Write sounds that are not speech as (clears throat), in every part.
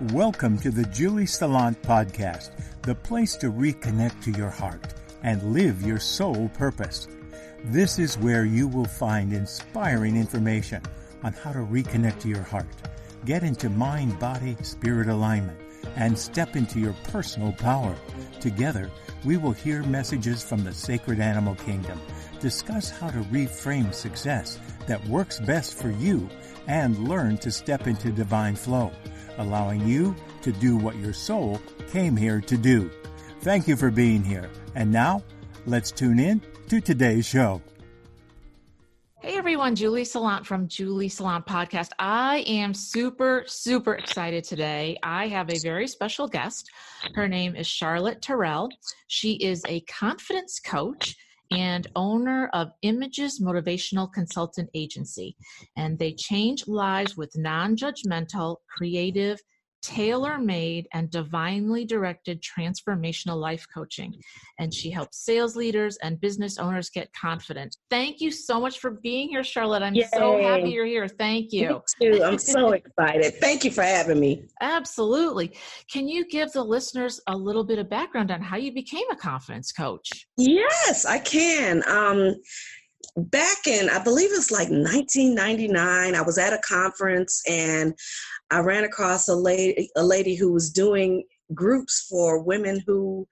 Welcome to the Julie Salant Podcast, the place to reconnect to your heart and live your soul purpose. This is where you will find inspiring information on how to reconnect to your heart, get into mind, body, spirit alignment, and step into your personal power. Together, we will hear messages from the sacred animal kingdom, discuss how to reframe success that works best for you, and learn to step into divine flow allowing you to do what your soul came here to do. Thank you for being here. And now, let's tune in to today's show. Hey everyone, Julie Salant from Julie Salant Podcast. I am super, super excited today. I have a very special guest. Her name is Charlotte Terrell. She is a confidence coach and owner of Images Motivational Consultant Agency. And they change lives with non judgmental, creative, tailor made and divinely directed transformational life coaching. And she helps sales leaders and business owners get confident. Thank you so much for being here, Charlotte. I'm Yay. so happy you're here. Thank you. Me too. I'm so (laughs) excited. Thank you for having me. Absolutely. Can you give the listeners a little bit of background on how you became a confidence coach? Yes, I can. Um, back in i believe it's like 1999 i was at a conference and i ran across a lady a lady who was doing groups for women who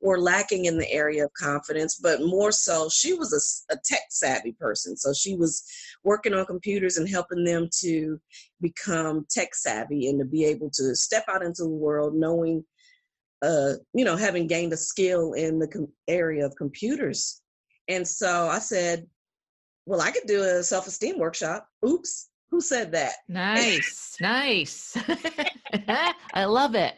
were lacking in the area of confidence but more so she was a, a tech savvy person. So she was working on computers and helping them to become tech savvy and to be able to step out into the world knowing uh, you know having gained a skill in the com- area of computers. And so I said, well, I could do a self esteem workshop. Oops, who said that? Nice, (laughs) nice. (laughs) I love it.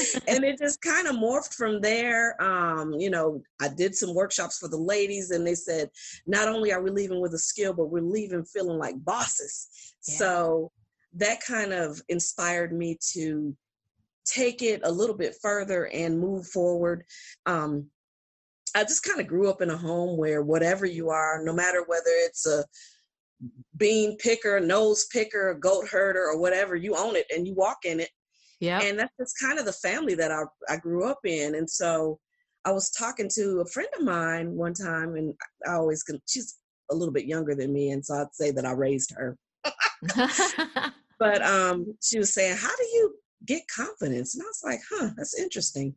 (laughs) and it just kind of morphed from there. Um, you know, I did some workshops for the ladies, and they said, not only are we leaving with a skill, but we're leaving feeling like bosses. Yeah. So that kind of inspired me to take it a little bit further and move forward. Um, I just kind of grew up in a home where whatever you are, no matter whether it's a bean picker, nose picker, goat herder, or whatever, you own it and you walk in it. Yeah. And that's just kind of the family that I, I grew up in. And so I was talking to a friend of mine one time, and I always, she's a little bit younger than me. And so I'd say that I raised her. (laughs) but um, she was saying, How do you get confidence? And I was like, Huh, that's interesting.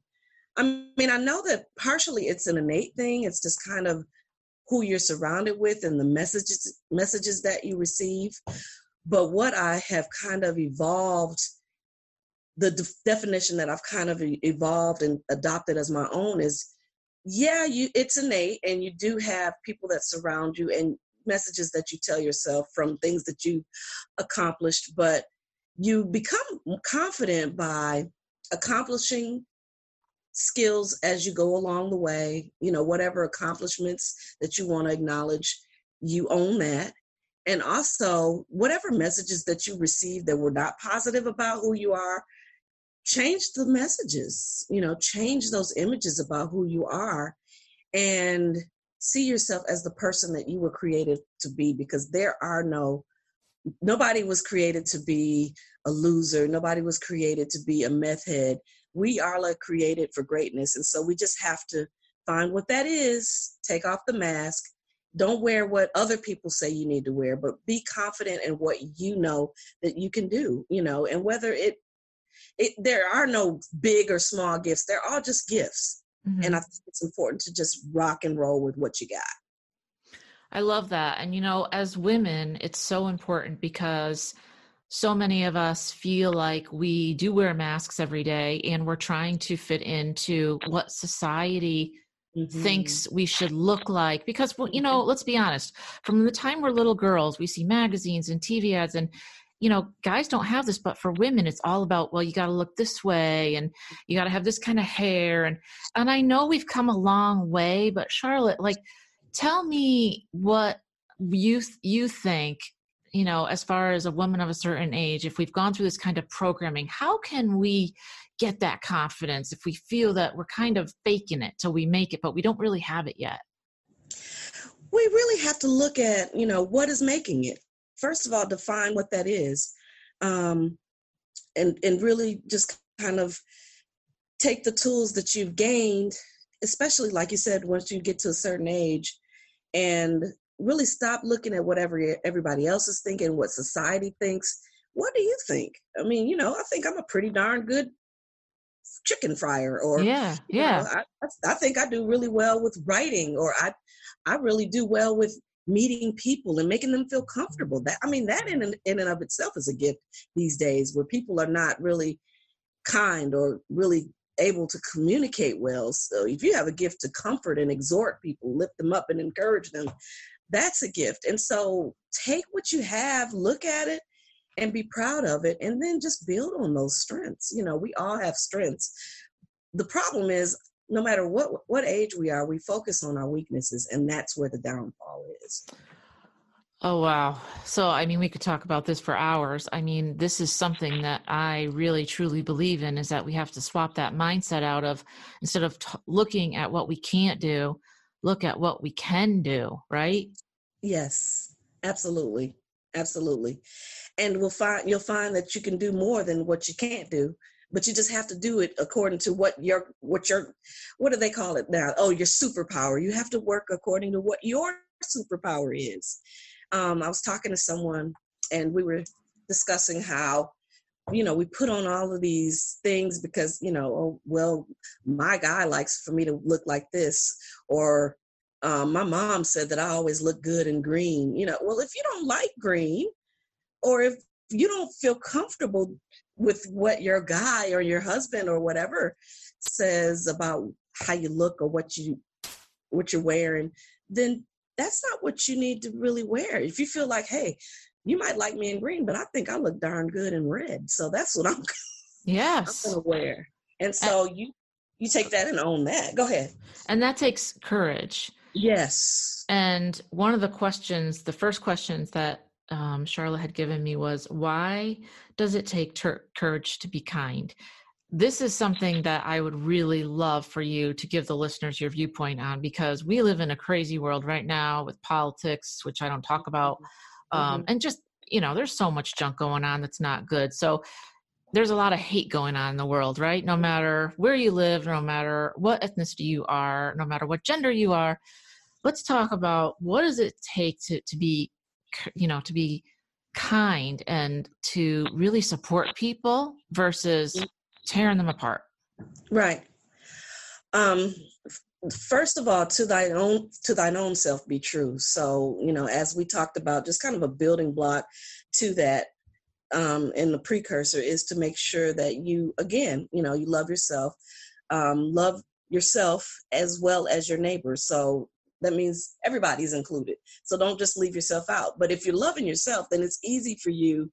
I mean, I know that partially it's an innate thing. It's just kind of who you're surrounded with and the messages messages that you receive. But what I have kind of evolved, the de- definition that I've kind of evolved and adopted as my own is, yeah, you it's innate, and you do have people that surround you and messages that you tell yourself from things that you accomplished, but you become confident by accomplishing skills as you go along the way you know whatever accomplishments that you want to acknowledge you own that. And also whatever messages that you receive that were not positive about who you are change the messages you know change those images about who you are and see yourself as the person that you were created to be because there are no nobody was created to be a loser. Nobody was created to be a meth head we are like created for greatness. And so we just have to find what that is, take off the mask. Don't wear what other people say you need to wear, but be confident in what you know that you can do, you know, and whether it, it there are no big or small gifts, they're all just gifts. Mm-hmm. And I think it's important to just rock and roll with what you got. I love that. And, you know, as women, it's so important because so many of us feel like we do wear masks every day and we're trying to fit into what society mm-hmm. thinks we should look like because well, you know let's be honest from the time we're little girls we see magazines and tv ads and you know guys don't have this but for women it's all about well you got to look this way and you got to have this kind of hair and and i know we've come a long way but charlotte like tell me what you you think you know, as far as a woman of a certain age, if we've gone through this kind of programming, how can we get that confidence if we feel that we're kind of faking it till we make it, but we don't really have it yet? We really have to look at, you know, what is making it. First of all, define what that is. Um, and and really just kind of take the tools that you've gained especially like you said once you get to a certain age and really stop looking at whatever everybody else is thinking what society thinks. What do you think? I mean you know i think i'm a pretty darn good chicken fryer or yeah yeah know, I, I think i do really well with writing or i i really do well with meeting people and making them feel comfortable. That i mean that in, in and of itself is a gift these days where people are not really kind or really able to communicate well. So if you have a gift to comfort and exhort people lift them up and encourage them that's a gift. And so take what you have look at it and be proud of it and then just build on those strengths. You know we all have strengths. The problem is no matter what what age we are we focus on our weaknesses and that's where the downfall is. Oh wow. So i mean we could talk about this for hours. I mean this is something that i really truly believe in is that we have to swap that mindset out of instead of t- looking at what we can't do look at what we can do right yes absolutely absolutely. And we'll find you'll find that you can do more than what you can't do but you just have to do it according to what your what your what do they call it now? Oh your superpower. You have to work according to what your superpower is. Um, i was talking to someone and we were discussing how you know we put on all of these things because you know oh, well my guy likes for me to look like this or um, my mom said that i always look good in green you know well if you don't like green or if you don't feel comfortable with what your guy or your husband or whatever says about how you look or what you what you're wearing then that's not what you need to really wear. If you feel like hey you might like me in green but i think i look darn good in red. So that's what i'm yes i'm gonna wear. And so you you take that and own that. Go ahead. And that takes courage yes and one of the questions the first questions that um, Charlotte had given me was why does it take ter- courage to be kind? This is something that I would really love for you to give the listeners your viewpoint on because we live in a crazy world right now with politics, which I don't talk about, um, mm-hmm. and just, you know, there's so much junk going on that's not good. So there's a lot of hate going on in the world, right? No matter where you live, no matter what ethnicity you are, no matter what gender you are, let's talk about what does it take to, to be you know to be kind and to really support people versus mm. tearing them apart? Right. Um first of all to thine own to thine own self be true. So you know as we talked about just kind of a building block to that um in the precursor is to make sure that you again you know you love yourself um love yourself as well as your neighbor. So that means everybody's included. So don't just leave yourself out. But if you're loving yourself, then it's easy for you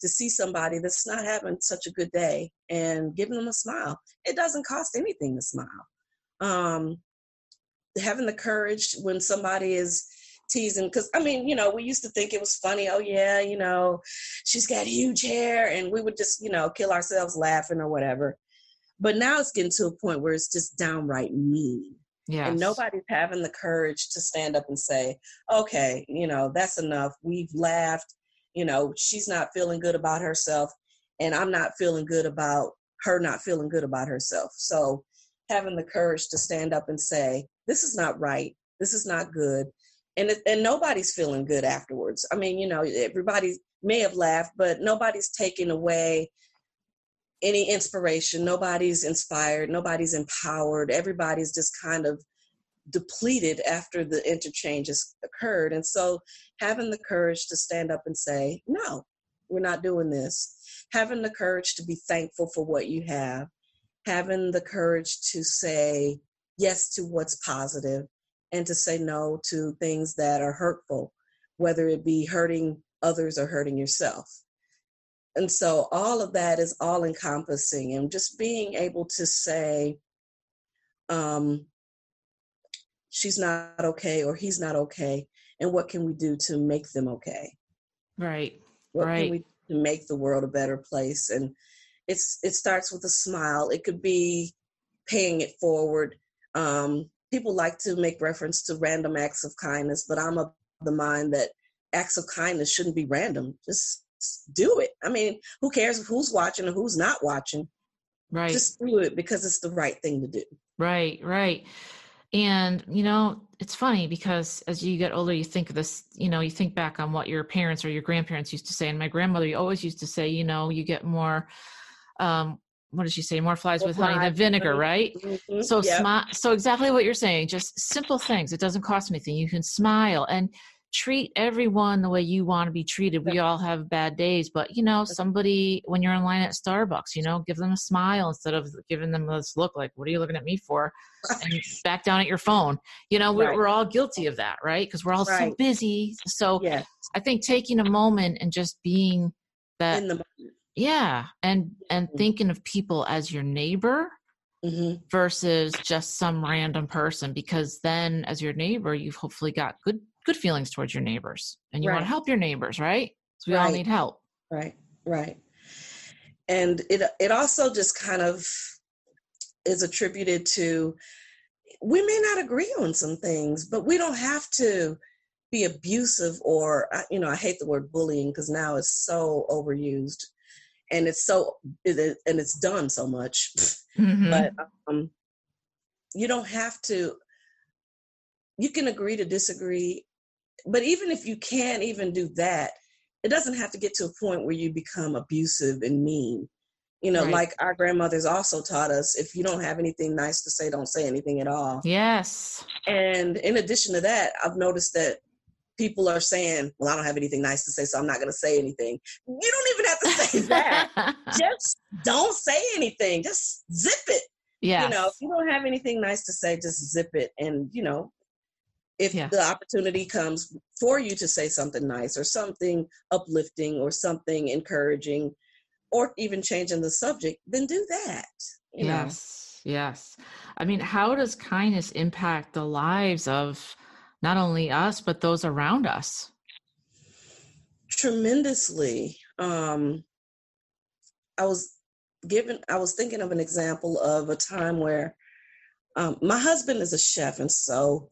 to see somebody that's not having such a good day and giving them a smile. It doesn't cost anything to smile. Um, having the courage when somebody is teasing because i mean you know we used to think it was funny oh yeah you know she's got huge hair and we would just you know kill ourselves laughing or whatever but now it's getting to a point where it's just downright mean Yes. And nobody's having the courage to stand up and say, okay, you know, that's enough. We've laughed. You know, she's not feeling good about herself, and I'm not feeling good about her not feeling good about herself. So having the courage to stand up and say, this is not right. This is not good. And, it, and nobody's feeling good afterwards. I mean, you know, everybody may have laughed, but nobody's taken away any inspiration. Nobody's inspired. Nobody's empowered. Everybody's just kind of depleted after the interchange has occurred. And so having the courage to stand up and say, no, we're not doing this. Having the courage to be thankful for what you have. Having the courage to say yes to what's positive and to say no to things that are hurtful, whether it be hurting others or hurting yourself and so all of that is all encompassing and just being able to say um, she's not okay or he's not okay and what can we do to make them okay? Right what right. can we to make the world a better place? And it's it starts with a smile. It could be paying it forward. Um, people like to make reference to random acts of kindness but i'm of the mind that acts of kindness shouldn't be random. Just do it. I mean, who cares who's watching or who's not watching? Right. Just do it because it's the right thing to do. Right, right. And, you know, it's funny because as you get older, you think of this, you know, you think back on what your parents or your grandparents used to say. And my grandmother you always used to say, you know, you get more, um, what did she say? More flies more with honey than vinegar, right? Mm-hmm. So, yep. smi- so exactly what you're saying, just simple things. It doesn't cost anything. You can smile and treat everyone the way you want to be treated. We all have bad days, but you know, somebody when you're in line at Starbucks, you know, give them a smile instead of giving them this look like, "What are you looking at me for?" and (laughs) back down at your phone. You know, we're, right. we're all guilty of that, right? Because we're all right. so busy. So yes. I think taking a moment and just being that, yeah, and and mm-hmm. thinking of people as your neighbor. Mm-hmm. versus just some random person because then as your neighbor you've hopefully got good good feelings towards your neighbors and you right. want to help your neighbors, right? So we right. all need help. Right, right. And it it also just kind of is attributed to we may not agree on some things, but we don't have to be abusive or you know, I hate the word bullying because now it's so overused and it's so and it's done so much. (laughs) Mm-hmm. But um you don't have to you can agree to disagree but even if you can't even do that, it doesn't have to get to a point where you become abusive and mean. You know, right. like our grandmothers also taught us if you don't have anything nice to say, don't say anything at all. Yes. And in addition to that, I've noticed that people are saying, Well, I don't have anything nice to say, so I'm not going to say anything. You don't even have to say (laughs) that. just don't say anything. Just zip it. Yeah. You know, if you don't have anything nice to say, just zip it and, you know, if yeah. the opportunity comes for you to say something nice or something uplifting or something encouraging or even changing the subject then do that yes know? yes i mean how does kindness impact the lives of not only us but those around us tremendously um i was given i was thinking of an example of a time where um, my husband is a chef and so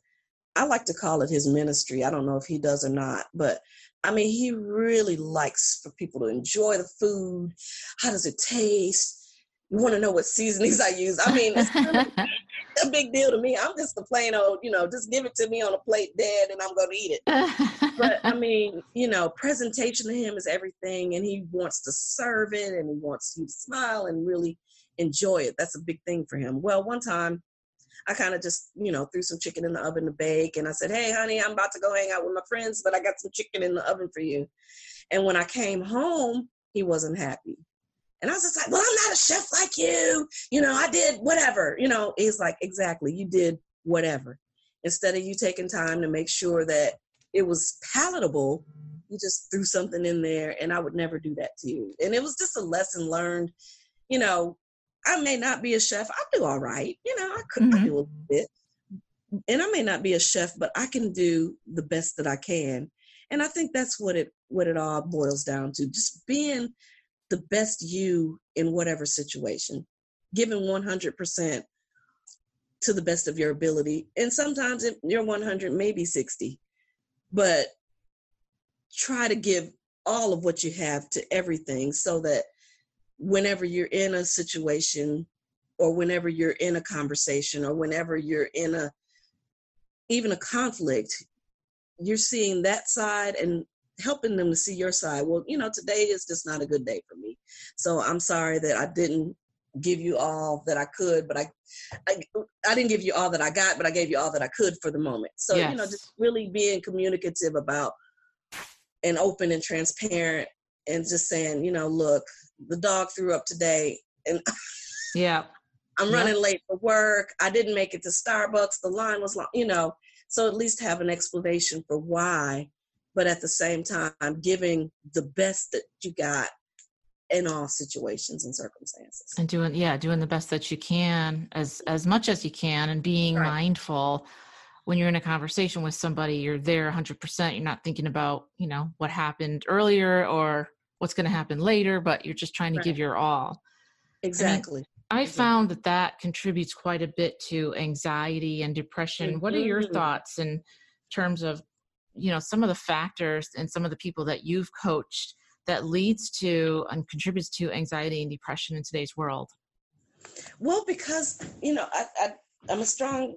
I like to call it his ministry. I don't know if he does or not, but I mean, he really likes for people to enjoy the food. How does it taste? You want to know what seasonings (laughs) I use? I mean, it's kind of a big deal to me. I'm just the plain old, you know, just give it to me on a plate dead and I'm going to eat it. but I (laughs) mean, you know, presentation to him is everything and he wants to serve it and he wants you to smile and really enjoy it. That's a big thing for him. Well, one time I kind of just, you know, threw some chicken in the oven to bake. And I said, hey, honey, I'm about to go hang out with my friends, but I got some chicken in the oven for you. And when I came home, he wasn't happy. And I was just like, well, I'm not a chef like you. You know, I did whatever. You know, he's like, exactly, you did whatever. Instead of you taking time to make sure that it was palatable, you just threw something in there. And I would never do that to you. And it was just a lesson learned. You know, I may not be a chef. I do all right. You know, I could mm-hmm. I do a little bit. And I may not be a chef, but I can do the best that I can. And I think that's what it what it all boils down to. Just being the best you in whatever situation. Giving 100% to the best of your ability. And sometimes if you're 100, maybe 60. But try to give all of what you have to everything so that whenever you're in a situation or whenever you're in a conversation or whenever you're in a even a conflict you're seeing that side and helping them to see your side. Well you know today is just not a good day for me. So i'm sorry that i didn't give you all that i could but i i, I didn't give you all that i got but i gave you all that i could for the moment. So yes. you know just really being communicative about and open and transparent and just saying you know look the dog threw up today and (laughs) yeah. I'm running yeah. late for work. I didn't make it to starbucks. The line was long you know. So at least have an explanation for why but at the same time giving the best that you got in all situations and circumstances. And doing yeah doing the best that you can as as much as you can and being right. mindful. When you're in a conversation with somebody you're there 100% you're not thinking about you know what happened earlier or what's going to happen later, but you're just trying to right. give your all. Exactly. I, mean, I found that that contributes quite a bit to anxiety and depression. Mm-hmm. What are your mm-hmm. thoughts in terms of, you know, some of the factors and some of the people that you've coached that leads to and contributes to anxiety and depression in today's world? Well, because, you know, I, I, I'm a strong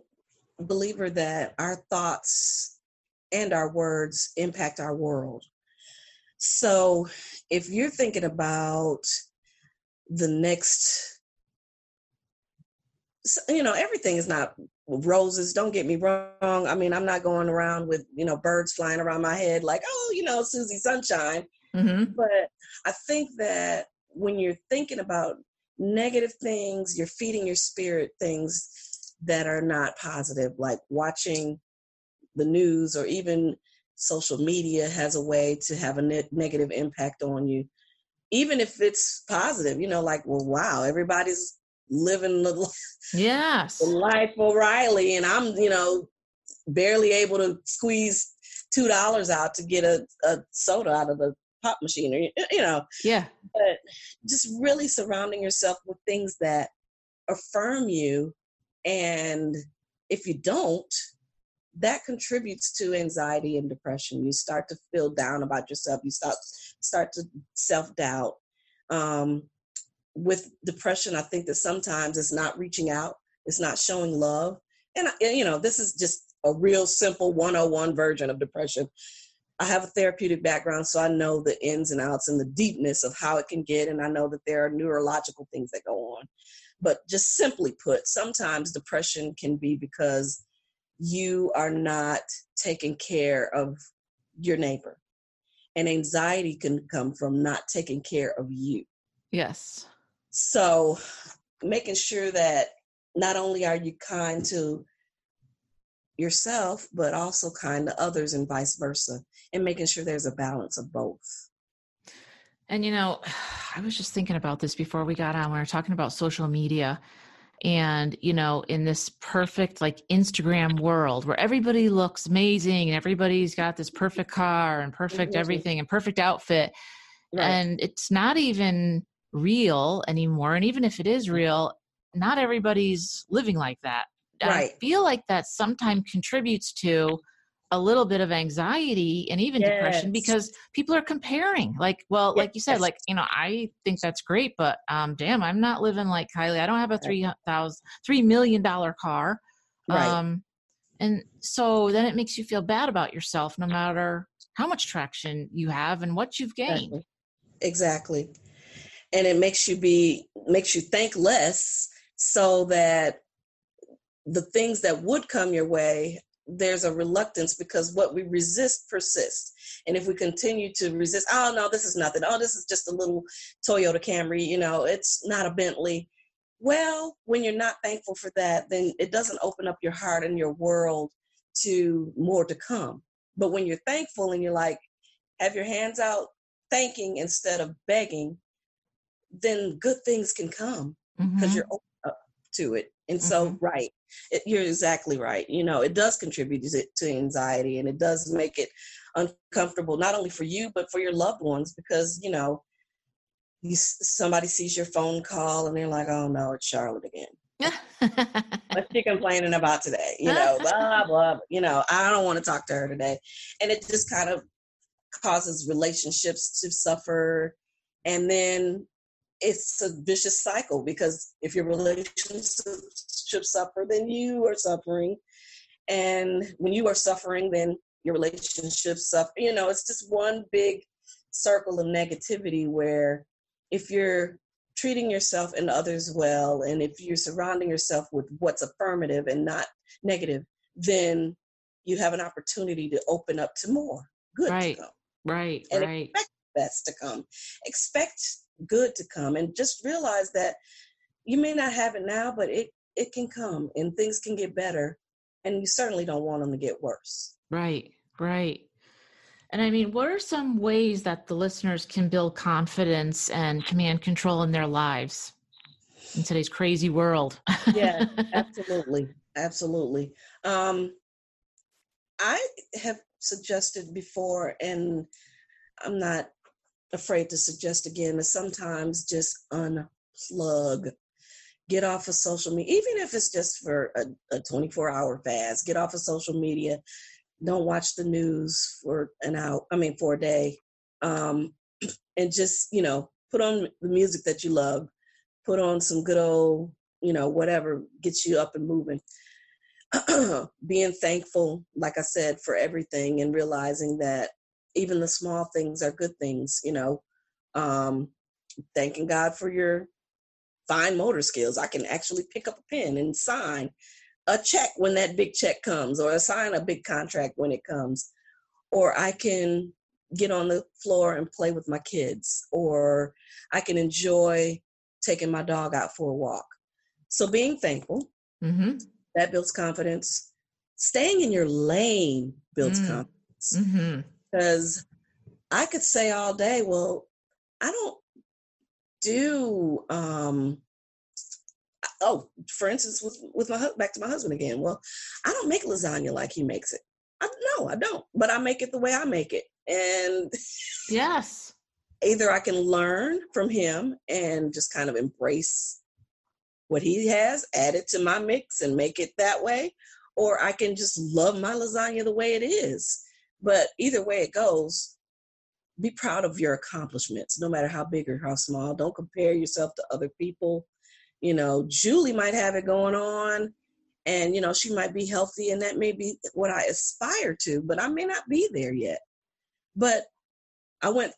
believer that our thoughts and our words impact our world. So if you're thinking about the next, you know, everything is not roses. Don't get me wrong. I mean, I'm not going around with, you know, birds flying around my head like, oh, you know, Susie Sunshine. Mm-hmm. But I think that when you're thinking about negative things, you're feeding your spirit things that are not positive, like watching the news or even social media has a way to have a ne- negative impact on you even if it's positive you know like well wow everybody's living the, yes. the life O'Reilly and I'm, you know, barely able to squeeze two dollars out to get a, a soda out of the pop machine or you know. Yeah. But just really surrounding yourself with things that affirm you and if you don't, that contributes to anxiety and depression. You start to feel down about yourself. You start start to self doubt. Um, with depression, I think that sometimes it's not reaching out, it's not showing love. And, you know, this is just a real simple 101 version of depression. I have a therapeutic background, so I know the ins and outs and the deepness of how it can get. And I know that there are neurological things that go on. But just simply put, sometimes depression can be because you are not taking care of your neighbor. And anxiety can come from not taking care of you. Yes. So, making sure that not only are you kind to yourself, but also kind to others and vice versa, and making sure there's a balance of both. And you know, (sighs) I was just thinking about this before we got on. We were talking about social media. And, you know, in this perfect like Instagram world where everybody looks amazing and everybody's got this perfect car and perfect mm-hmm. everything and perfect outfit. Right. And it's not even real anymore. And even if it is real, not everybody's living like that. Right. I feel like that sometimes contributes to a little bit of anxiety and even yes. depression because people are comparing. Like, well, yes. like you said, like, you know, I think that's great, but um, damn, I'm not living like Kylie. I don't have a three thousand three million dollar car. Right. Um, and so then it makes you feel bad about yourself no matter how much traction you have and what you've gained. Exactly. exactly and it makes you be makes you think less so that the things that would come your way there's a reluctance because what we resist persists and if we continue to resist oh no this is nothing oh this is just a little toyota camry you know it's not a bentley well when you're not thankful for that then it doesn't open up your heart and your world to more to come but when you're thankful and you're like have your hands out thanking instead of begging then good things can come because mm-hmm. you're open up to it. And mm-hmm. so, right, it, you're exactly right. You know, it does contribute to anxiety and it does make it uncomfortable, not only for you, but for your loved ones, because, you know, you, somebody sees your phone call and they're like, oh no, it's Charlotte again. (laughs) What's she complaining about today? You know, blah, (laughs) blah, blah. you know, I don't want to talk to her today. And it just kind of causes relationships to suffer. And then it's a vicious cycle because if your relationships suffer, then you are suffering. And when you are suffering, then your relationships suffer. You know, it's just one big circle of negativity where if you're treating yourself and others well, and if you're surrounding yourself with what's affirmative and not negative, then you have an opportunity to open up to more good right. to come. Right, and right. Expect best to come. Expect good to come and just realize that you may not have it now but it it can come and things can get better and you certainly don't want them to get worse. Right right. And i mean what are some ways that the listeners can build confidence and command control in their lives in today's crazy world? Yeah (laughs) absolutely absolutely. Um i have suggested before and i'm not afraid to suggest again is sometimes just unplug get off of social media even if it's just for a, a 24 hour fast get off of social media don't watch the news for an hour i mean for a day um, (clears throat) and just you know put on the music that you love put on some good old you know whatever gets you up and moving. (clears throat) Being thankful like i said for everything and realizing that even the small things are good things you know um thanking god for your fine motor skills i can actually pick up a pen and sign a check when that big check comes or sign a big contract when it comes or i can get on the floor and play with my kids or i can enjoy taking my dog out for a walk so being thankful mm-hmm. that builds confidence staying in your lane builds mm. confidence mm-hmm. because i could say all day well i don't do um oh for instance with with my back to my husband again well i don't make lasagna like he makes it. I, no i don't but i make it the way i make it and yes. (laughs) either i can learn from him and just kind of embrace what he has add it to my mix and make it that way or i can just love my lasagna the way it is but either way it goes be proud of your accomplishments no matter how big or how small. Don't compare yourself to other people. You know julie might have it going on and you know she might be healthy and that may be what i aspire to but i may not be there yet. But i went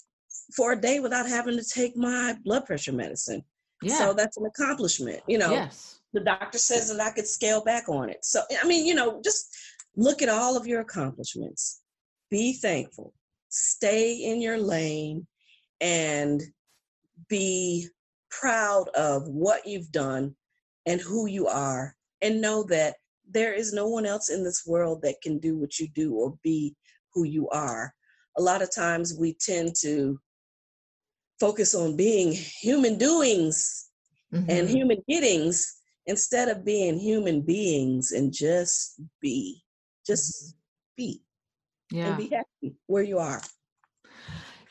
for a day without having to take my blood pressure medicine. Yeah. so that's an accomplishment you know. Yes. the doctor says that i could scale back on it. So i mean you know just look at all of your accomplishments. Be thankful stay in your lane and be proud of what you've done and who you are, and know that there is no one else in this world that can do what you do or be who you are. A lot of times we tend to focus on being human doings mm-hmm. and human gettings instead of being human beings and just be. Just mm-hmm. be. Yeah. And be happy where you are.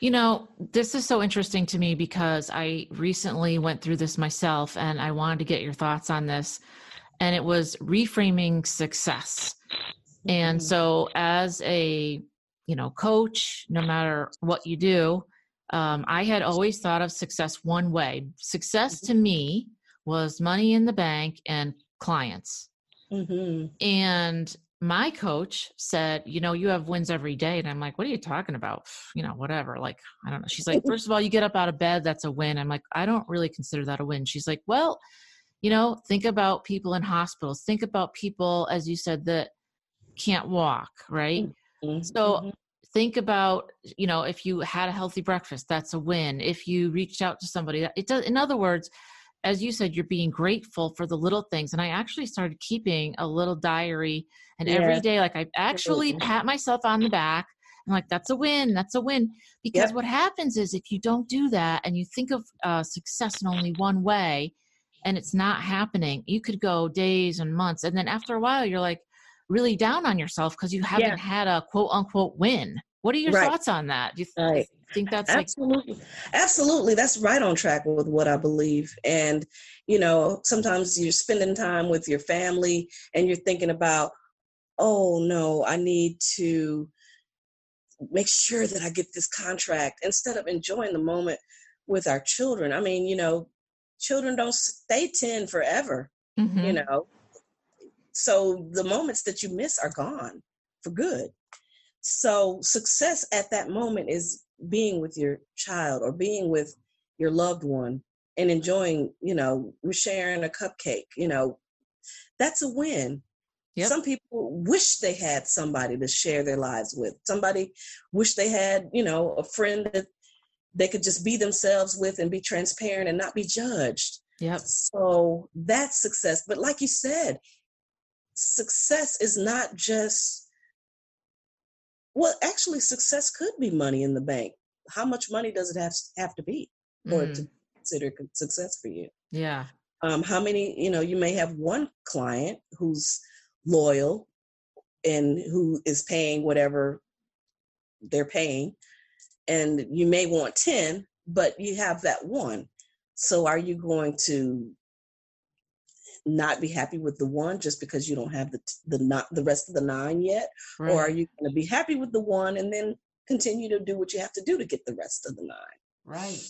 You know, this is so interesting to me because I recently went through this myself and I wanted to get your thoughts on this. And it was reframing success. And mm-hmm. so, as a you know coach, no matter what you do, um, I had always thought of success one way. Success to me was money in the bank and clients. Mm-hmm. And my coach said, you know, you have wins every day. And I'm like, what are you talking about? You know, whatever. Like, I don't know. She's like, (laughs) first of all, you get up out of bed, that's a win. I'm like, I don't really consider that a win. She's like, well, you know, think about people in hospitals. Think about people, as you said, that can't walk, right? Mm-hmm. So mm-hmm. think about, you know, if you had a healthy breakfast, that's a win. If you reached out to somebody, it does, in other words, as you said, you're being grateful for the little things. And I actually started keeping a little diary, and yeah. every day, like I actually pat myself on the back. I'm like, that's a win. That's a win. Because yep. what happens is if you don't do that and you think of uh, success in only one way and it's not happening, you could go days and months. And then after a while, you're like really down on yourself because you haven't yeah. had a quote unquote win. What are your right. thoughts on that? Do you th- right. Think that's absolutely, like- absolutely? That's right on track with what I believe. And you know, sometimes you're spending time with your family and you're thinking about, oh no, I need to make sure that I get this contract instead of enjoying the moment with our children. I mean, you know, children don't stay 10 forever, mm-hmm. you know. So the moments that you miss are gone for good. So success at that moment is being with your child or being with your loved one and enjoying, you know, sharing a cupcake, you know, that's a win. Yep. Some people wish they had somebody to share their lives with. Somebody wish they had, you know, a friend that they could just be themselves with and be transparent and not be judged. Yep. So that's success. But like you said, success is not just well, actually, success could be money in the bank. How much money does it have have to be for mm. it to mm. consider success for you? Yeah. Um, how many? You know, you may have one client who's loyal and who is paying whatever they're paying, and you may want ten, but you have that one. So, are you going to not be happy with the one just because you don't have the the not the rest of the nine yet right. or are you going to be happy with the one and then continue to do what you have to do to get the rest of the nine Right.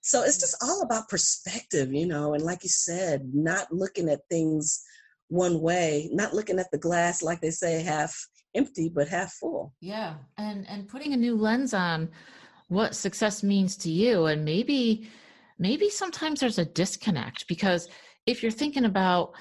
So it's mm. just all about perspective, you know, and like you said, not looking at things one way, not looking at the glass like they say half empty but half full. Yeah. And and putting a new lens on what success means to you and maybe maybe sometimes there's a disconnect because if you're thinking about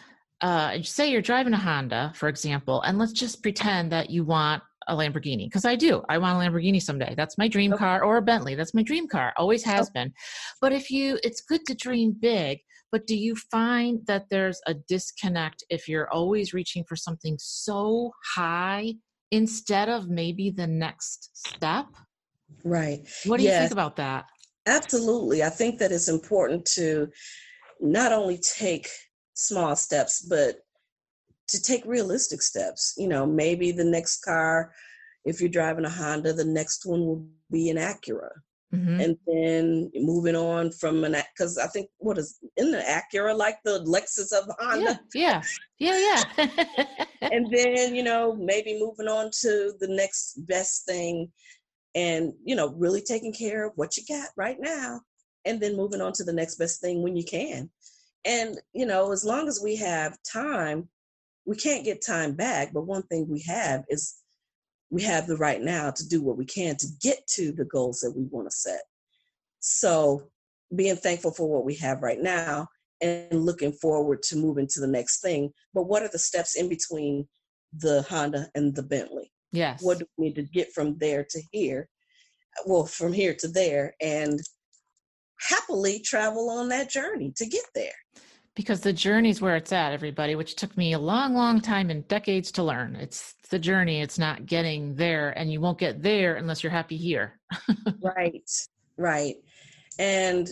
uh, say you're driving a Honda, for example, and let's just pretend that you want a Lamborghini because I do. I want a Lamborghini someday. That's my dream car or a Bentley. That's my dream car. Always has been. But if you it's good to dream big, but do you find that there's a disconnect if you're always reaching for something so high instead of maybe the next step? Right. What do yes. you think about that? Absolutely. I think that it's important to not only take small steps, but to take realistic steps. You know, maybe the next car, if you're driving a Honda, the next one will be an Acura. Mm-hmm. And then moving on from an because I think what is in the Acura like the Lexus of Honda. Yeah, yeah, yeah, yeah. (laughs) and then you know maybe moving on to the next best thing, and you know really taking care of what you got right now, and then moving on to the next best thing when you can. And, you know, as long as we have time, we can't get time back. But one thing we have is we have the right now to do what we can to get to the goals that we want to set. So being thankful for what we have right now and looking forward to moving to the next thing. But what are the steps in between the Honda and the Bentley? Yes. What do we need to get from there to here? Well, from here to there. And happily travel on that journey to get there. Because the journey is where it's at, everybody, which took me a long, long time and decades to learn. It's the journey, it's not getting there, and you won't get there unless you're happy here. (laughs) right, right. And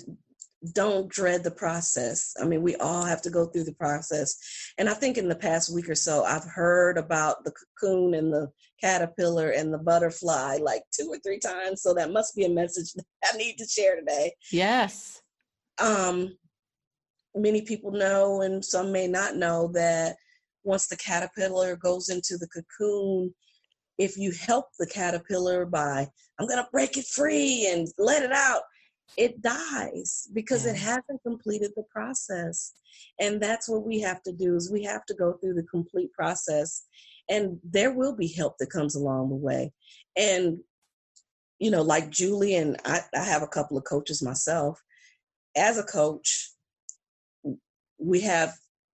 don't dread the process. I mean, we all have to go through the process. And I think in the past week or so, I've heard about the cocoon and the caterpillar and the butterfly like two or three times. So that must be a message (laughs) that I need to share today. Yes. Um, many people know, and some may not know, that once the caterpillar goes into the cocoon, if you help the caterpillar by, I'm going to break it free and let it out, it dies because yeah. it hasn't completed the process. And that's what we have to do is we have to go through the complete process. And there will be help that comes along the way. And you know like julie and I, I have a couple of coaches myself. As a coach we have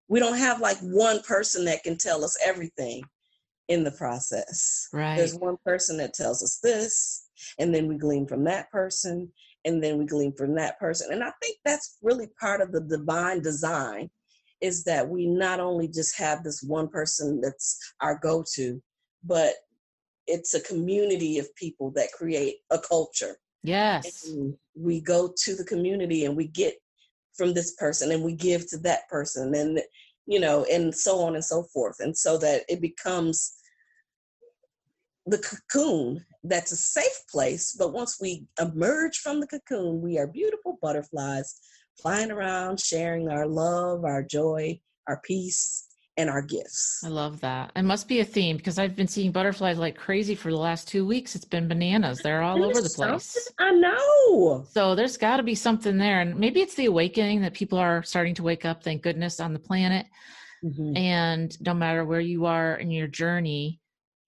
we don't have like one person that can tell us everything in the process. Right. there's one person that tells us this and then we glean from that person and then we glean from that person. And I think that's really part of the divine design is that we not only just have this one person that's our go to, but it's a community of people that create a culture. Yes. And we go to the community and we get from this person and we give to that person and you know and so on and so forth and so that it becomes the cocoon that's a safe place. But once we emerge from the cocoon, we are beautiful butterflies flying around, sharing our love, our joy, our peace, and our gifts. I love that. It must be a theme because I've been seeing butterflies like crazy for the last two weeks. It's been bananas. They're all over the place. I know. So there's got to be something there. And maybe it's the awakening that people are starting to wake up, thank goodness, on the planet. Mm-hmm. And no matter where you are in your journey,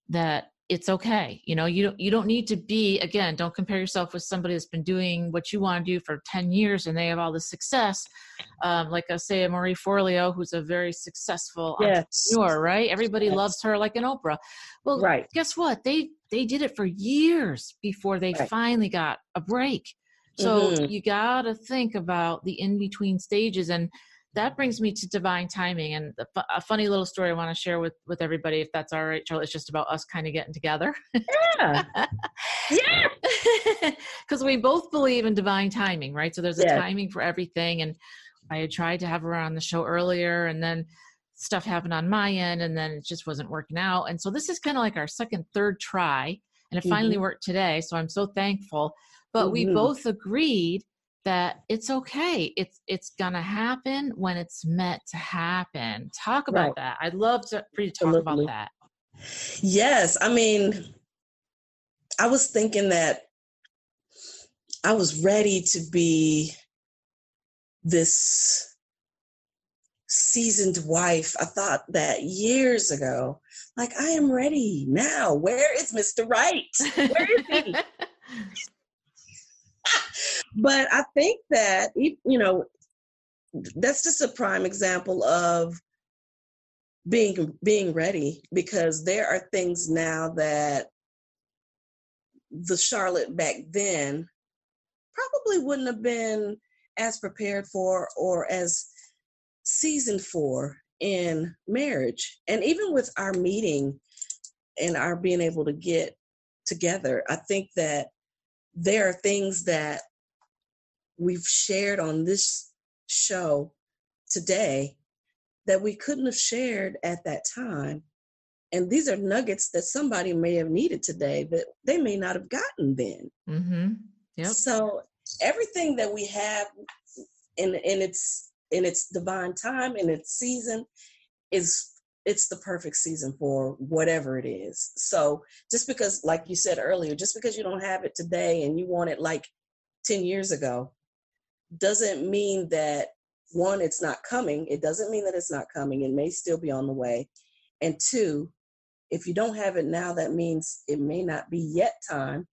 that it's okay you know you don't you don't need to be again don't compare yourself with somebody that's been doing what you want to do for 10 years and they have all the success um, like i say marie forleo who's a very successful yes. entrepreneur right everybody yes. loves her like an oprah well right guess what they they did it for years before they right. finally got a break so mm-hmm. you got to think about the in between stages and that brings me to divine timing and a funny little story i want to share with with everybody if that's all right charlotte it's just about us kind of getting together. Yeah. (laughs) Yeah. (laughs) Because we both believe in divine timing right? So there's a timing for everything and i had tried to have her on the show earlier and then stuff happened on my end and then it just wasn't working out. And so this is kind of like our second third try and it mm-hmm. finally worked today so i'm so thankful. But mm-hmm. we both agreed that it's okay. It's it's gonna happen when it's meant to happen. Talk about right. that. I'd love to for you to talk Absolutely. about that. Yes, I mean, I was thinking that I was ready to be this seasoned wife. I thought that years ago. Like, I am ready now. Where is Mr. Right? Where is he? (laughs) but I think that, you know, that's just a prime example of being being ready because there are things now that the Charlotte back then probably wouldn't have been as prepared for or as seasoned for in marriage. And even with our meeting and our being able to get together, I think that there are things that we've shared on this show today that we couldn't have shared at that time. And these are nuggets that somebody may have needed today that they may not have gotten then. Mm-hmm. Yep. So everything that we have in in its in its divine time in its season is it's the perfect season for whatever it is. So just because, like you said earlier, just because you don't have it today and you want it like 10 years ago, doesn't mean that one, it's not coming. It doesn't mean that it's not coming. It may still be on the way. And two, if you don't have it now, that means it may not be yet time,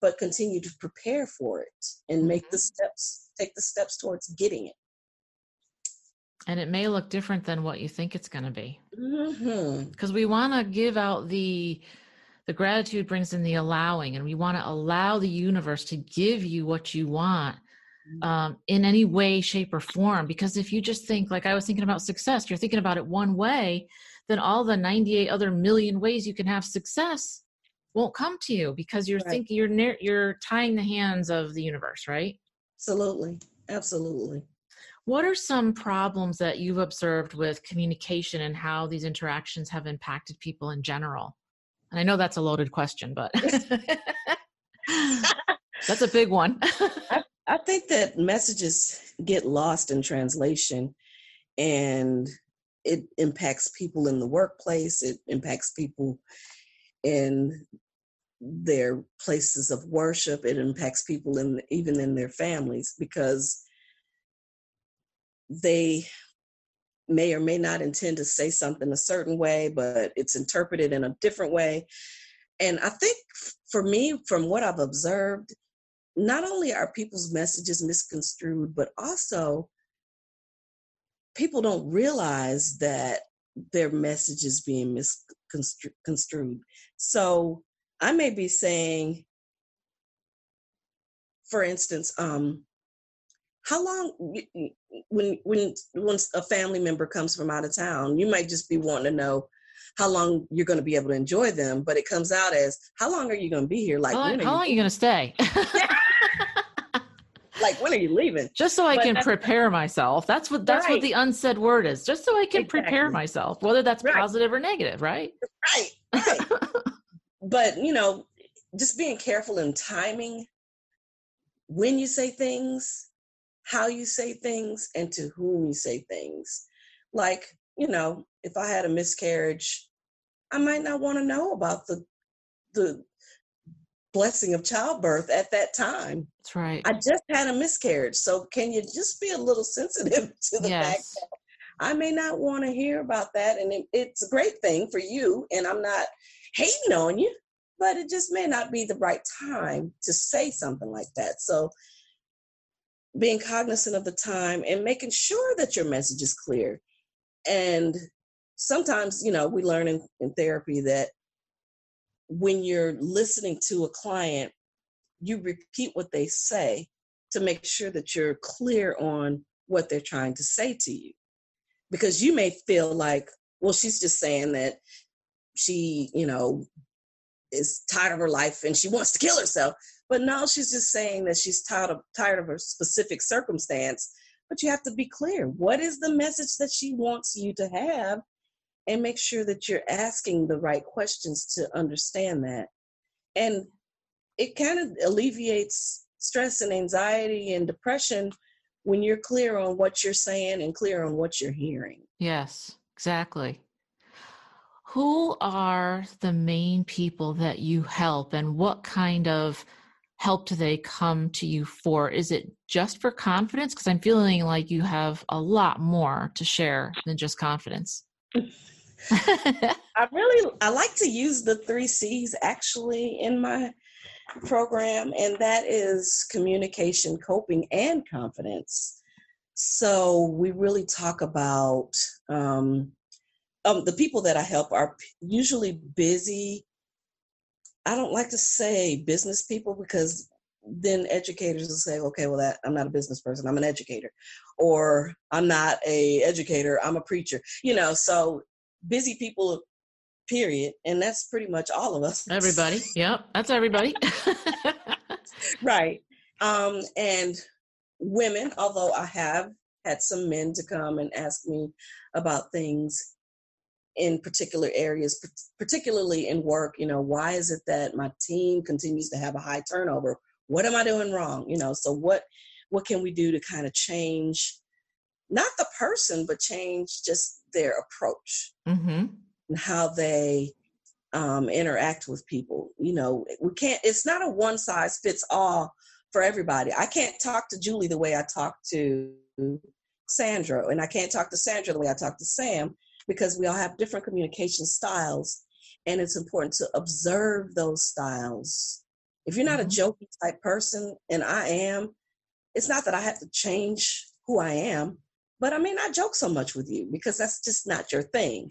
but continue to prepare for it and make the mm-hmm. steps, take the steps towards getting it. And it may look different than what you think it's going to be. Because mm-hmm. we want to give out the the gratitude brings in the allowing and we want to allow the universe to give you what you want. Um, in any way shape or form because if you just think like i was thinking about success you're thinking about it one way then all the 98 other million ways you can have success won't come to you because you're right. thinking you're near you're tying the hands of the universe right absolutely absolutely what are some problems that you've observed with communication and how these interactions have impacted people in general? And I know that's a loaded question, but (laughs) (laughs) that's a big one. I, I think that messages get lost in translation and it impacts people in the workplace, it impacts people in their places of worship, it impacts people in even in their families because they may or may not intend to say something a certain way, but it's interpreted in a different way. And I think for me, from what I've observed, not only are people's messages misconstrued, but also people don't realize that their message is being misconstrued. So I may be saying, for instance, um, how long when when once a family member comes from out of town you might just be wanting to know how long you're going to be able to enjoy them but it comes out as how long are you going to be here? Like how, long, how long are you going to stay like when are you leaving just so i but can prepare myself that's what that's right. what the unsaid word is just so i can exactly. prepare myself whether that's right. positive or negative right right, right. (laughs) but you know just being careful in timing when you say things how you say things and to whom you say things. Like, you know, if I had a miscarriage, I might not want to know about the the blessing of childbirth at that time. That's right. I just had a miscarriage. So can you just be a little (laughs) sensitive to the yes. fact that I may not want to hear about that and it, it's a great thing for you and I'm not hating on you, but it just may not be the right time to say something like that. So being cognizant of the time and making sure that your message is clear. And sometimes, you know, we learn in, in therapy that when you're listening to a client, you repeat what they say to make sure that you're clear on what they're trying to say to you. Because you may feel like, well, she's just saying that she, you know, is tired of her life and she wants to kill herself. But now she's just saying that she's tired of tired of her specific circumstance. But you have to be clear. What is the message that she wants you to have? And make sure that you're asking the right questions to understand that. And it kind of alleviates stress and anxiety and depression when you're clear on what you're saying and clear on what you're hearing. Yes, exactly who are the main people that you help and what kind of help do they come to you for? Is it just for confidence? Because I'm feeling like you have a lot more to share than just confidence. (laughs) I really I like to use the three C's actually in my program, and that is communication, coping, and confidence. So we really talk about um, um, the people that I help are usually busy. I don't like to say business people because then educators will say, okay, well, that I'm not a business person, I'm an educator, or I'm not a educator, I'm a preacher. You know, so busy people period and that's pretty much all of us. Everybody. Yep that's everybody. (laughs) Right. Um and women although i have had some men to come and ask me about things in particular areas particularly in work you know why is it that my team continues to have a high turnover? What am i doing wrong? You know so what what can we do to kind of change not the person but change just their approach mm-hmm. and how they um, interact with people. You know, we can't. It's not a one size fits all for everybody. I can't talk to Julie the way I talk to Sandra, and I can't talk to Sandra the way I talk to Sam because we all have different communication styles, and it's important to observe those styles. If you're not mm-hmm. a jokey type person, and I am, it's not that I have to change who I am. But I mean, I joke so much with you because that's just not your thing.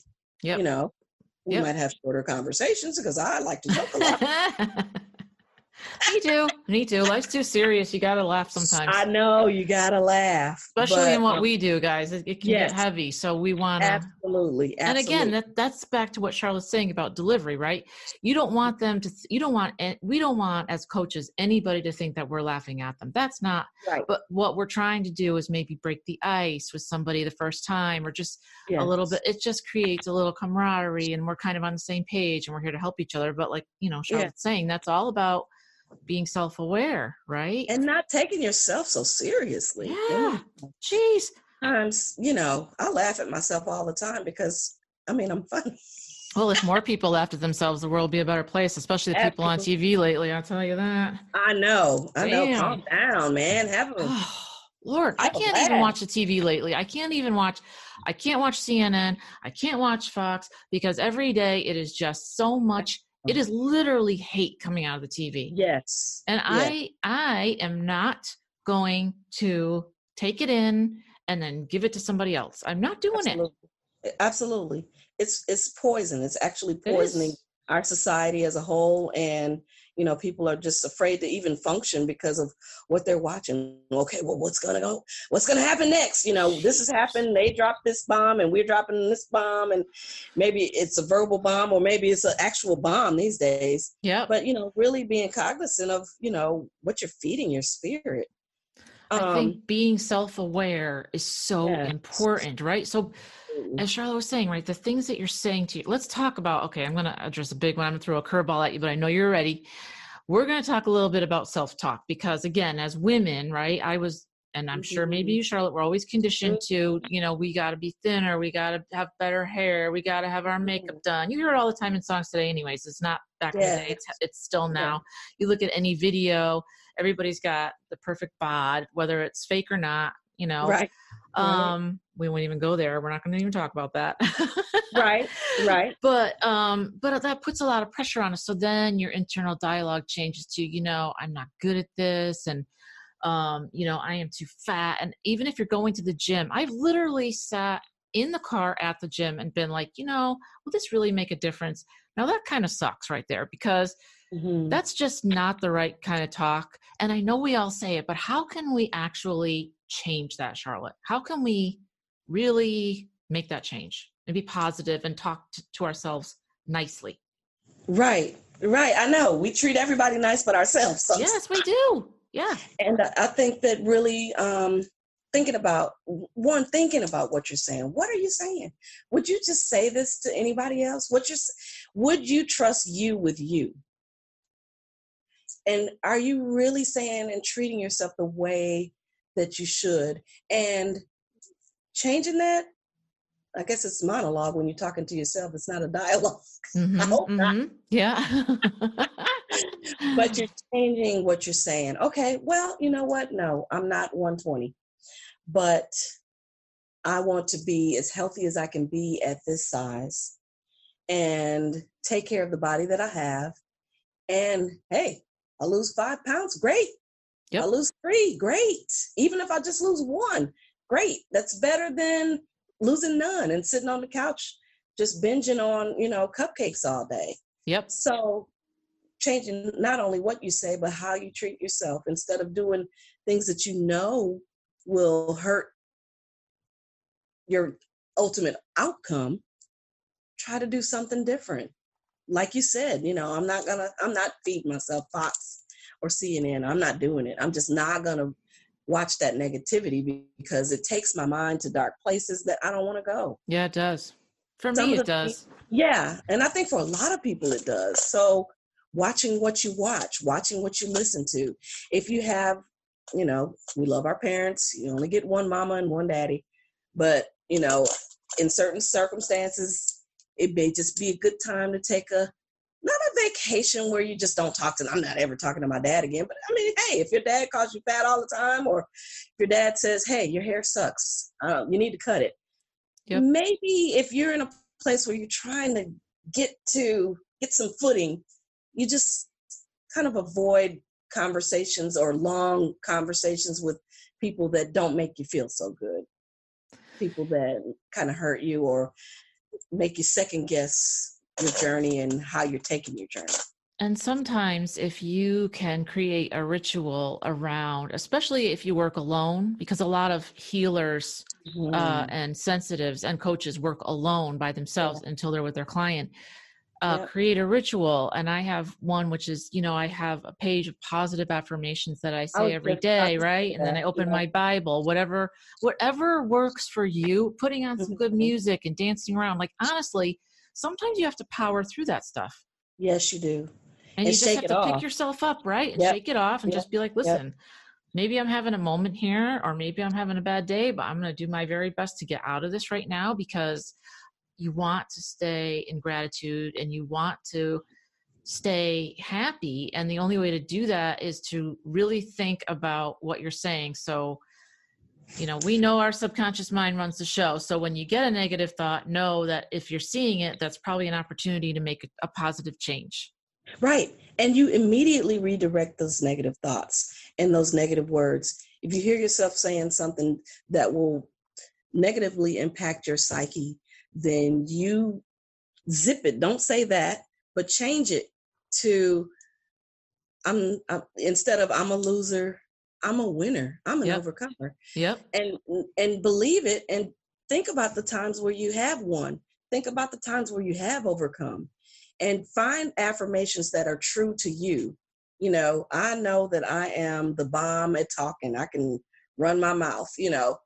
You know, we yep. might have shorter conversations because I like to joke a lot. (laughs) Me too. Me too. Life's too serious. You got to laugh sometimes. I know you got to laugh, especially but, in what um, we do, guys. It, it can yes, get heavy, so we want to absolutely, absolutely. And again, that that's back to what Charlotte's saying about delivery, right? You don't want them to. You don't want. We don't want as coaches anybody to think that we're laughing at them. That's not. Right. But what we're trying to do is maybe break the ice with somebody the first time, or just yes. a little bit. It just creates a little camaraderie, and we're kind of on the same page, and we're here to help each other. But like you know, Charlotte's yeah. saying, that's all about being self-aware right? And not taking yourself so seriously yeah. jeez. Times you know i laugh at myself all the time because i mean i'm funny. Well if more people laughed at themselves the world would be a better place especially the people on tv lately i'll tell you that. I know i Damn. know. Calm down man. Have a (sighs) Lord, I can't even watch the TV lately. I can't even watch I can't watch CNN. I can't watch Fox because every day it is just so much it is mm-hmm. literally hate coming out of the TV. Yes. And yes. I I am not going to take it in and then give it to somebody else. I'm not doing Absolutely. it. Absolutely. It's it's poison. It's actually poisoning our society as a whole and you know people are just afraid to even function because of what they're watching. Okay well what's gonna go what's gonna happen next? You know this has happened they dropped this bomb and we're dropping this bomb and maybe it's a verbal bomb or maybe it's an actual bomb these days. Yeah but you know really being cognizant of you know what you're feeding your spirit I think um, being self-aware is so yes. important, right? So as Charlotte was saying, right, the things that you're saying to you, let's talk about, okay, I'm going to address a big one. I'm going to throw a curveball at you, but I know you're ready. We're going to talk a little bit about self talk because, again, as women, right, I was, and I'm sure maybe mm-hmm. you, Charlotte, we're always conditioned to, you know, we got to be thinner, we got to have better hair, we got to have our makeup mm-hmm. done. You hear it all the time in songs today, anyways. It's not back yeah. in the day, it's, it's still now. You look at any video, everybody's got the perfect bod, whether it's fake or not, you know. Right. Um we won't even go there. We're not going to even talk about that. Right. Right. (laughs) But um but that puts a lot of pressure on us. So then your internal dialogue changes to you know i'm not good at this and um you know i am too fat. And even if you're going to the gym i've literally sat in the car at the gym and been like you know will this really make a difference now that kind of sucks right there because mm-hmm. that's just not the right kind of talk and i know we all say it but how can we actually change that, Charlotte? How can we really make that change and be positive and talk to, to ourselves nicely? Right, right. I know we treat everybody nice but ourselves. Sometimes. Yes, we do. Yeah. And I think that really um, thinking about one, thinking about what you're saying. What are you saying? Would you just say this to anybody else? What you would you trust you with you? And are you really saying and treating yourself the way that you should. And changing that, I guess it's monologue when you're talking to yourself. It's not a (laughs) dialog Mm-hmm, I hope not. mhm. Yeah. but (laughs) you're changing what you're saying. Okay, well, you know what? No, I'm not 120, but I want to be as healthy as I can be at this size and take care of the body that I have. And hey, I lose five pounds, great. Yep. I lose three, great. Even if I just lose one, great. That's better than losing none and sitting on the couch just binging on, you know, cupcakes all day. yep. So changing not only what you say, but how you treat yourself instead of doing things that you know will hurt your ultimate outcome, try to do something different. Like you said, you know, I'm not gonna, I'm not feeding myself Fox or CNN. I'm not doing it. I'm just not gonna watch that negativity because it takes my mind to dark places that I don't want to go. Yeah, it does. For Some me, it does. Yeah, and I think for a lot of people it does. So watching what you watch, watching what you listen to. If you have, you know, we love our parents. You only get one mama and one daddy, but you know, in certain circumstances, it may just be a good time to take a not a vacation where you just don't talk to. I'm not ever talking to my dad again. But I mean, hey, if your dad calls you fat all the time, or if your dad says, "Hey, your hair sucks. Uh, you need to cut it," Yep. maybe if you're in a place where you're trying to get to get some footing, you just kind of avoid conversations or long conversations with people that don't make you feel so good. People that kind of hurt you or make you second guess your journey and how you're taking your journey. And sometimes, if you can create a ritual around, especially if you work alone, because a lot of healers uh, Mm. and sensitives and coaches work alone by themselves until they're with their client. Uh, Yep. Create a ritual, and I have one which is, you know, I have a page of positive affirmations that I say every day, right? And then I open yeah. my Bible, whatever, whatever works for you. Putting on some good Mhm. music and dancing around. Like honestly, sometimes you have to power through that stuff, yes, you do. and, And you just have to off. pick yourself up, right, and Yep. shake it off, and Yep. just be like, listen maybe I'm having a moment here, or maybe I'm having a bad day, but I'm going to do my very best to get out of this right now because you want to stay in gratitude and you want to stay happy. And the only way to do that is to really think about what you're saying. So, you know, we know our subconscious mind runs the show. So when you get a negative thought, know that if you're seeing it, that's probably an opportunity to make a positive change. Right. And you immediately redirect those negative thoughts and those negative words. If you hear yourself saying something that will negatively impact your psyche, then you zip it. Don't say that, but change it to I'm, instead of I'm a loser, I'm a winner. I'm an Yep. overcomer. Yep. And and believe it and think about the times where you have won. Think about the times where you have overcome and find affirmations that are true to you. You know, I know that I am the bomb at talking. I can run my mouth, you know.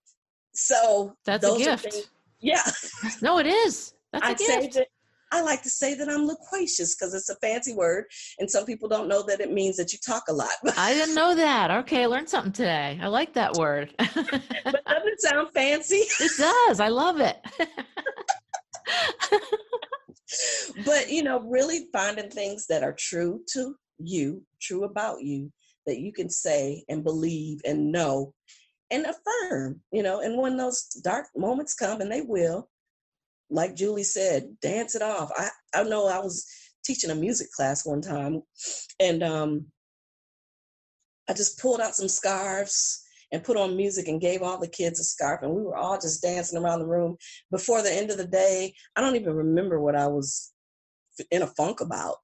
So That's a gift. things- yeah. (laughs) No, it is. That's a I'd say gift. that I like to say that I'm loquacious because it's a fancy word, and some people don't know that it means that you talk a lot. (laughs) I didn't know that. Okay, I learned something today. I like that word. (laughs) but doesn't sound fancy? it does. I love it. but you know, really finding things that are true to you, true about you, that you can say and believe and know and affirm, you know, and when those dark moments come, and they will, like Julie said, dance it off. I, I know I was teaching a music class one time and um I just pulled out some scarves and put on music and gave all the kids a scarf and we were all just dancing around the room. Before the end of the day i don't even remember what i was in a funk about.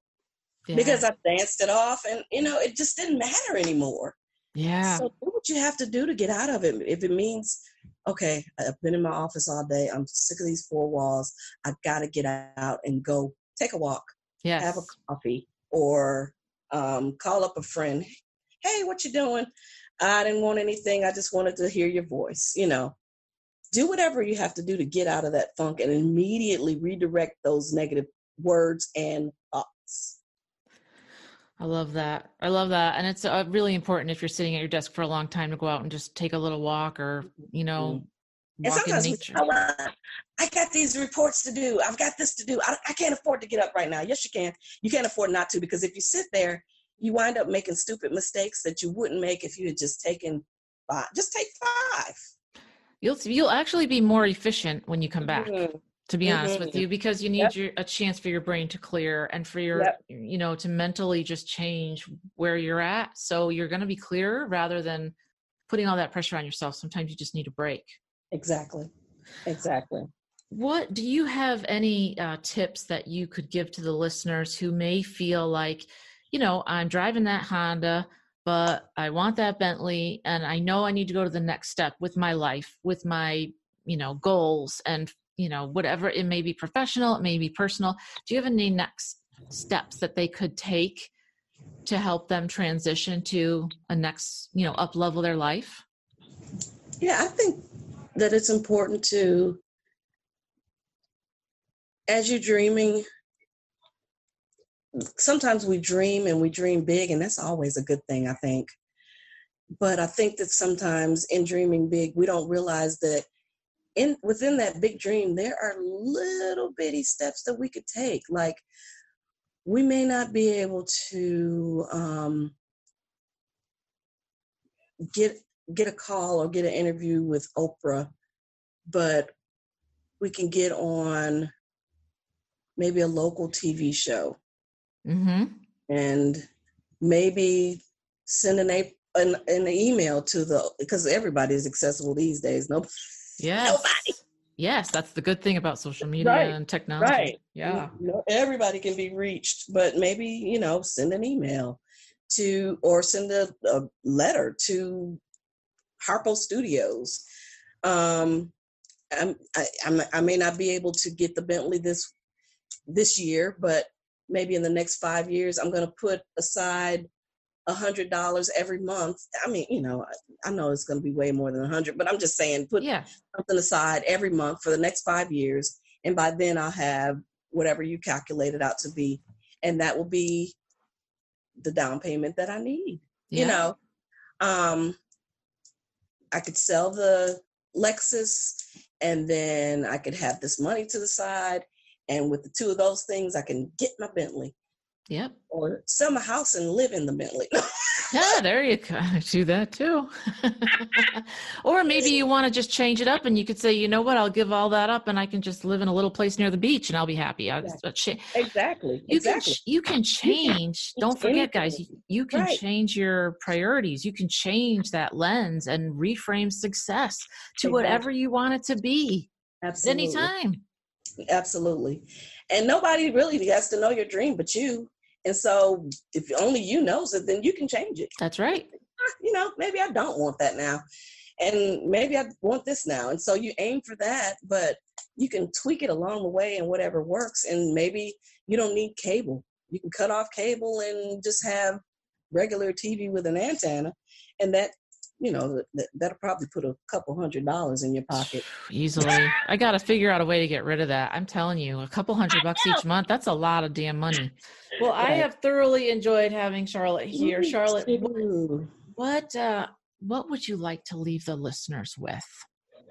Because i danced it off and you know it just didn't matter anymore yeah. so do what you have to do to get out of it if it means okay i've been in my office all day i'm sick of these four walls i gotta get out and go take a walk yes. have a coffee or um, call up a friend hey what you doing i didn't want anything i just wanted to hear your voice you know do whatever you have to do to get out of that funk and immediately redirect those negative words and thoughts I love that. I love that. And it's uh, really important if you're sitting at your desk for a long time to go out and just take a little walk or, you know, and sometimes we, I got these reports to do. I've got this to do. I, I can't afford to get up right now. Yes, you can. You can't afford not to because if you sit there, you wind up making stupid mistakes that you wouldn't make if you had just taken five. Just take five. You'll you'll actually be more efficient when you come back. Mm-hmm. To be mm-hmm. honest with mm-hmm. you, because you need yep. your, a chance for your brain to clear and for your, yep. you know, to mentally just change where you're at. So you're going to be clearer rather than putting all that pressure on yourself. Sometimes you just need a break. Exactly. Exactly. What do you have any uh, tips that you could give to the listeners who may feel like, you know, I'm driving that Honda, but I want that Bentley and I know I need to go to the next step with my life, with my, you know, goals and, you know, whatever it may be professional, it may be personal. Do you have any next steps that they could take to help them transition to a next, you know, up level their life? Yeah, I think that it's important to, as you're dreaming, sometimes we dream and we dream big, and that's always a good thing, I think. But I think that sometimes in dreaming big, we don't realize that in within that big dream, there are little bitty steps that we could take. Like we may not be able to um, get get a call or get an interview with Oprah, but we can get on maybe a local TV show. Mm-hmm. And maybe send an, an, an email to the, because everybody is accessible these days. No, yes. Nobody. Yes, that's the good thing about social media right. and technology. Right. Yeah. You know, everybody can be reached, but maybe, you know, send an email to or send a, a letter to Harpo Studios. Um, I'm, I, I'm, I may not be able to get the Bentley this this year, but maybe in the next five years, I'm going to put aside a hundred dollars every month. I mean, you know, I, I know it's going to be way more than a hundred, but I'm just saying, put yeah. something aside every month for the next five years, and by then I'll have whatever you calculated out to be, and that will be the down payment that I need. Yeah. You know, um, I could sell the Lexus and then I could have this money to the side. And with the two of those things, I can get my Bentley. Yep. Or sell my house and live in the Bentley. yeah, there you go. Do that too. (laughs) or maybe you want to just change it up and you could say, you know what, I'll give all that up and I can just live in a little place near the beach and I'll be happy. Exactly. Uh, exactly. You exactly. can you can change. Don't forget, guys, you, you can right. change your priorities. You can change that lens and reframe success to exactly. whatever you want it to be. Absolutely. Anytime. Absolutely. And nobody really has to know your dream but you. And so if only you knows it, then you can change it. That's right. You know, maybe I don't want that now. And maybe I want this now. And so you aim for that, but you can tweak it along the way and whatever works. And maybe you don't need cable. You can cut off cable and just have regular TV with an antenna. And that you know that, that'll probably put a couple hundred dollars in your pocket. (sighs) Easily. I gotta figure out a way to get rid of that. I'm telling you a couple hundred bucks each month that's a lot of damn money. Well i have thoroughly enjoyed having charlotte here. Charlotte what, what uh what would you like to leave the listeners with?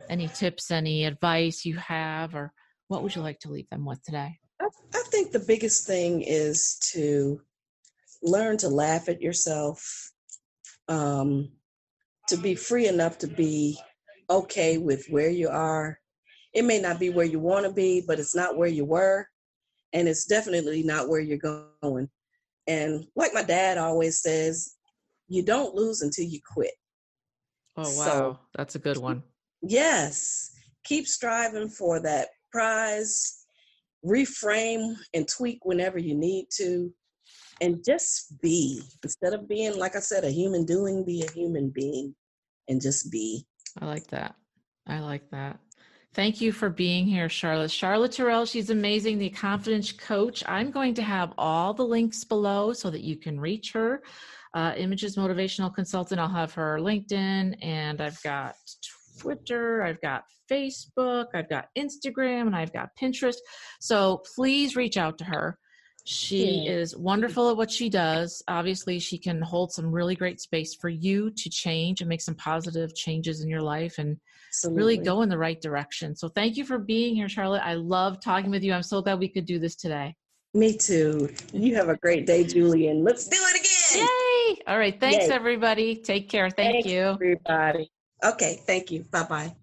Any tips any advice you have or what would you like to leave them with today? I, I think the biggest thing is to learn to laugh at yourself um to be free enough to be okay with where you are. It may not be where you want to be, but it's not where you were. And it's definitely not where you're going. And like my dad always says, you don't lose until you quit. Oh, wow. So, That's a good one. Yes. Keep striving for that prize. Reframe and tweak whenever you need to and just be instead of being like i said a human doing be a human being and just be. I like that. I like that. Thank you for being here charlotte. Charlotte terrell she's amazing the confidence coach. I'm going to have all the links below so that you can reach her. Uh, images motivational consultant i'll have her linkedin and i've got twitter i've got facebook i've got instagram and i've got pinterest. So please reach out to her she yeah. is wonderful at what she does. Obviously, she can hold some really great space for you to change and make some positive changes in your life and Absolutely. really go in the right direction. So thank you for being here, Charlotte. I love talking with you. I'm so glad we could do this today. Me too. You have a great day, Julian. Let's do it again. Yay! All right. Thanks, Yay. everybody. Take care. Thank Thanks, you. Everybody. Okay. Thank you. Bye bye.